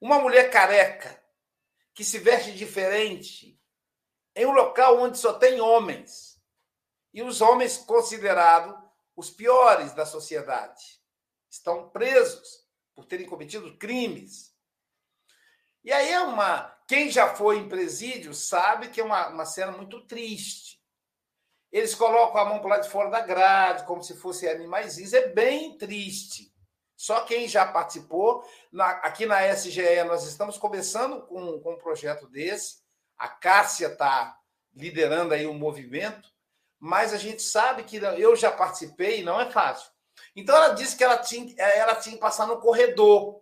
Uma mulher careca, que se veste diferente, em um local onde só tem homens. E os homens considerados os piores da sociedade. Estão presos por terem cometido crimes. E aí é uma. Quem já foi em presídio sabe que é uma, uma cena muito triste. Eles colocam a mão para lado de fora da grade, como se fossem animaizinhos. É bem triste. Só quem já participou, na, aqui na SGE, nós estamos começando com, com um projeto desse. A Cássia está liderando aí um movimento, mas a gente sabe que eu já participei e não é fácil. Então ela disse que ela tinha, ela tinha que passar no corredor,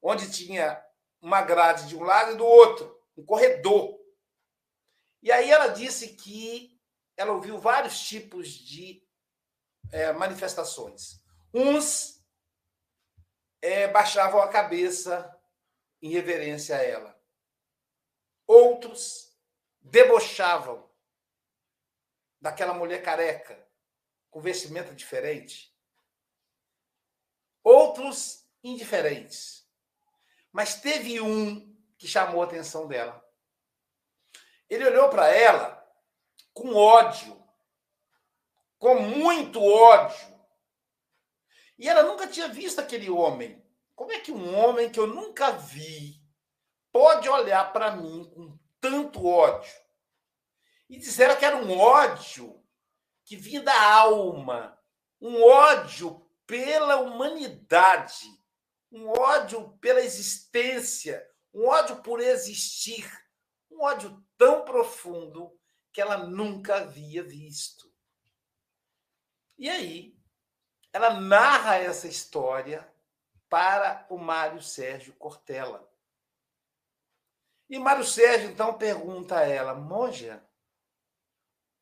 onde tinha uma grade de um lado e do outro, um corredor. E aí ela disse que ela ouviu vários tipos de é, manifestações. Uns é, baixavam a cabeça em reverência a ela. Outros debochavam daquela mulher careca, com vestimenta diferente outros indiferentes. Mas teve um que chamou a atenção dela. Ele olhou para ela com ódio, com muito ódio. E ela nunca tinha visto aquele homem. Como é que um homem que eu nunca vi pode olhar para mim com tanto ódio? E disseram que era um ódio que vinha da alma, um ódio pela humanidade, um ódio pela existência, um ódio por existir, um ódio tão profundo que ela nunca havia visto. E aí, ela narra essa história para o Mário Sérgio Cortella. E Mário Sérgio então pergunta a ela, monja,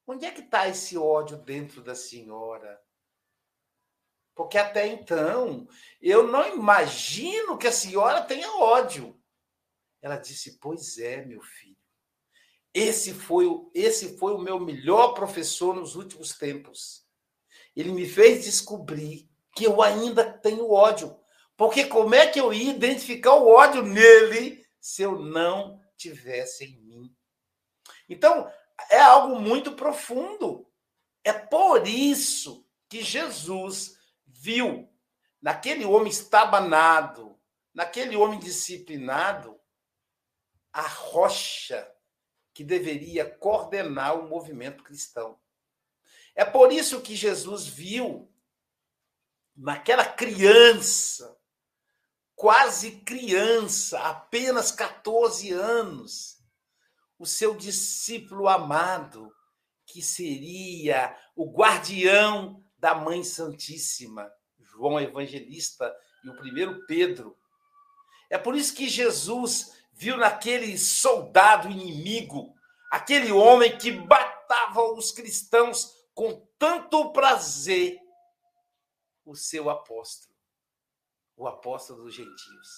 onde é que está esse ódio dentro da senhora? Porque até então eu não imagino que a senhora tenha ódio. Ela disse: Pois é, meu filho. Esse foi, o, esse foi o meu melhor professor nos últimos tempos. Ele me fez descobrir que eu ainda tenho ódio. Porque como é que eu ia identificar o ódio nele se eu não tivesse em mim? Então, é algo muito profundo. É por isso que Jesus viu naquele homem estabanado, naquele homem disciplinado, a rocha que deveria coordenar o movimento cristão. É por isso que Jesus viu naquela criança, quase criança, apenas 14 anos, o seu discípulo amado, que seria o guardião da Mãe Santíssima, João Evangelista e o primeiro Pedro. É por isso que Jesus viu naquele soldado inimigo, aquele homem que batava os cristãos com tanto prazer, o seu apóstolo, o apóstolo dos gentios,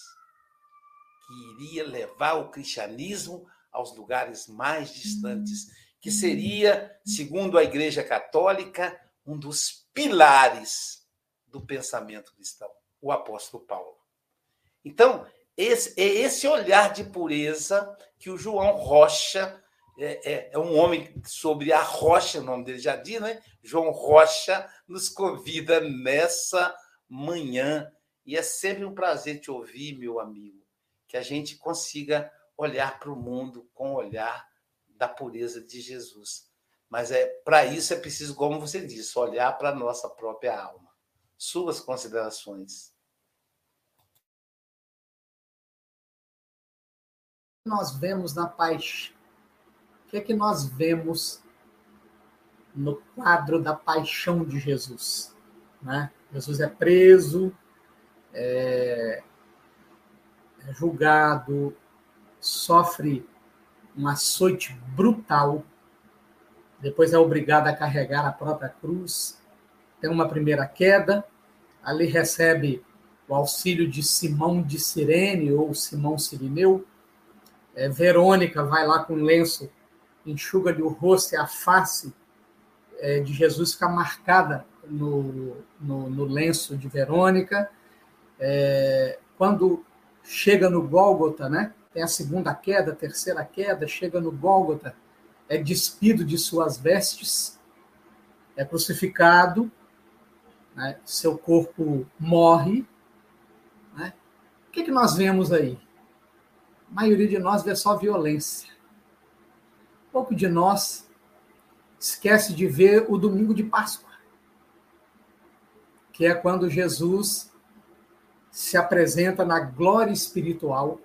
que iria levar o cristianismo aos lugares mais distantes, que seria, segundo a Igreja Católica, um dos pilares do pensamento cristão, o apóstolo Paulo. Então, esse, é esse olhar de pureza que o João Rocha, é, é, é, um homem sobre a rocha, o nome dele já diz, né? João Rocha nos convida nessa manhã. E é sempre um prazer te ouvir, meu amigo, que a gente consiga olhar para o mundo com o olhar da pureza de Jesus. Mas é para isso é preciso, como você disse, olhar para a nossa própria alma. Suas considerações. nós vemos na paixão? O que é que nós vemos no quadro da paixão de Jesus? Né? Jesus é preso, é, é julgado, sofre um açoite brutal, depois é obrigado a carregar a própria cruz, tem uma primeira queda, ali recebe o auxílio de Simão de Cirene ou Simão Sirineu, é, Verônica vai lá com lenço, enxuga-lhe o rosto e a face é, de Jesus fica marcada no, no, no lenço de Verônica. É, quando chega no Gólgota, né? Tem a segunda queda, a terceira queda, chega no Gólgota, é despido de suas vestes, é crucificado, né? seu corpo morre. Né? O que, que nós vemos aí? A maioria de nós vê só violência. Pouco de nós esquece de ver o domingo de Páscoa, que é quando Jesus se apresenta na glória espiritual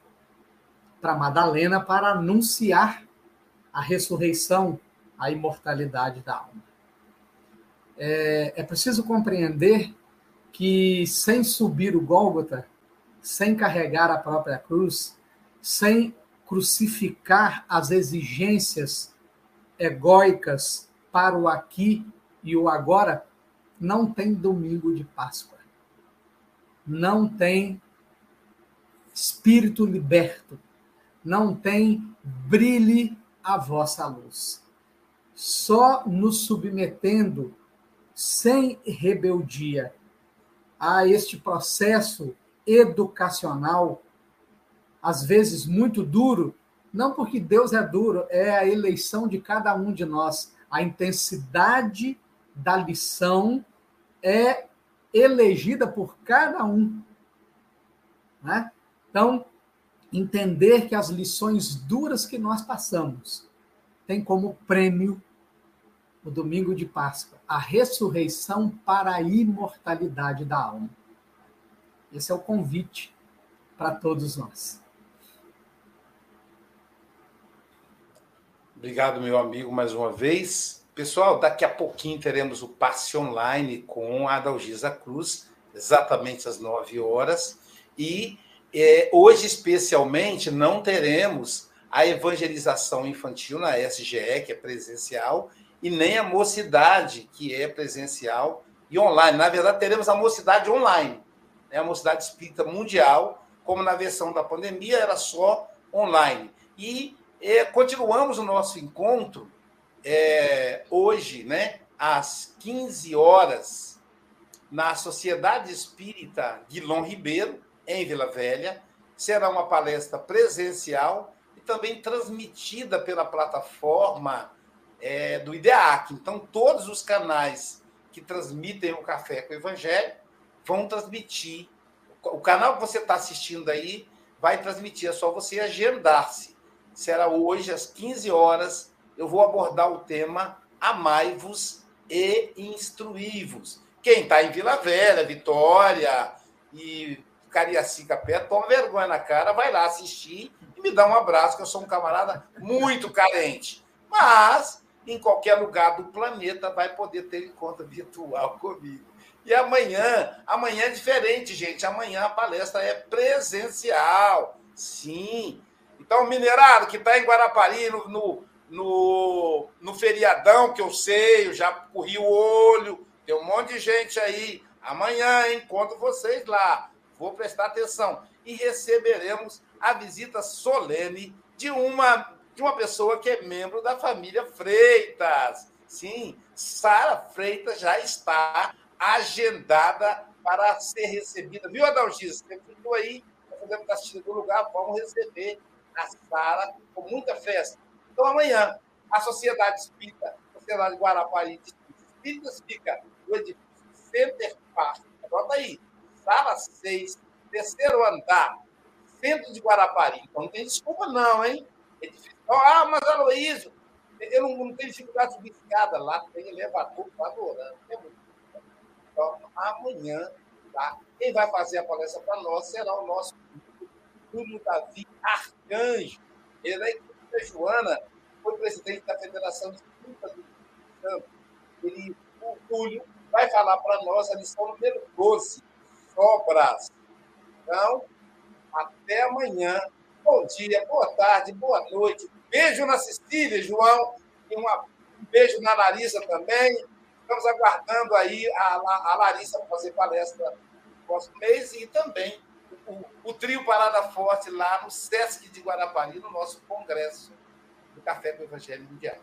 para Madalena para anunciar a ressurreição, a imortalidade da alma. É, é preciso compreender que sem subir o Gólgota, sem carregar a própria cruz, sem crucificar as exigências egóicas para o aqui e o agora, não tem domingo de Páscoa. Não tem espírito liberto. Não tem brilhe a vossa luz. Só nos submetendo sem rebeldia a este processo educacional às vezes muito duro, não porque Deus é duro, é a eleição de cada um de nós. A intensidade da lição é elegida por cada um. Né? Então, entender que as lições duras que nós passamos têm como prêmio o domingo de Páscoa, a ressurreição para a imortalidade da alma. Esse é o convite para todos nós. Obrigado, meu amigo, mais uma vez. Pessoal, daqui a pouquinho teremos o passe online com a Adalgisa Cruz, exatamente às 9 horas. E é, hoje, especialmente, não teremos a evangelização infantil na SGE, que é presencial, e nem a mocidade, que é presencial e online. Na verdade, teremos a mocidade online, né? a mocidade espírita mundial, como na versão da pandemia era só online. E e continuamos o nosso encontro é, hoje, né, às 15 horas, na Sociedade Espírita Guilom Ribeiro, em Vila Velha. Será uma palestra presencial e também transmitida pela plataforma é, do IDEAC. Então, todos os canais que transmitem o Café com o Evangelho vão transmitir. O canal que você está assistindo aí vai transmitir, é só você agendar-se será hoje às 15 horas. Eu vou abordar o tema Amai-vos e instruí-vos. Quem está em Vila Velha, Vitória e Cariacica perto, toma vergonha na cara, vai lá assistir e me dá um abraço, que eu sou um camarada muito carente. Mas, em qualquer lugar do planeta, vai poder ter encontro virtual comigo. E amanhã, amanhã é diferente, gente. Amanhã a palestra é presencial. Sim. Então, minerado que está em Guarapari, no, no, no, no, feriadão, que eu sei, eu já corri o olho, tem um monte de gente aí. Amanhã encontro vocês lá. Vou prestar atenção. E receberemos a visita solene de uma, de uma pessoa que é membro da família Freitas. Sim, Sara Freitas já está agendada para ser recebida. Viu, Adalgis? Você ficou aí, podemos estar assistindo do lugar, vamos receber a Sara com muita festa. Então, amanhã, a Sociedade Espírita, a Sociedade Guarapari de Espíritas fica no edifício Center Park. Anota aí, sala 6, terceiro andar, centro de Guarapari. Então, não tem desculpa não, hein? Edifício. Ah, mas Aloysio, eu não, não tenho dificuldade de subir escada. Lá tem elevador, estou adorando. É então, amanhã, tá? quem vai fazer a palestra para nós será o nosso Túlio Davi Arcanjo. Ele é Joana, foi presidente da Federação de Espíritas do Santo. Ele, o Túlio vai falar para nós a lição número 12, sobras. Então, até amanhã. Bom dia, boa tarde, boa noite. Beijo na Cecília, João. E uma, um beijo na Larissa também. Estamos aguardando aí a, a Larissa fazer palestra no próximo mês e também o, o, trio Parada Forte lá no Sesc de Guarapari, no nosso congresso do Café com o Evangelho Mundial.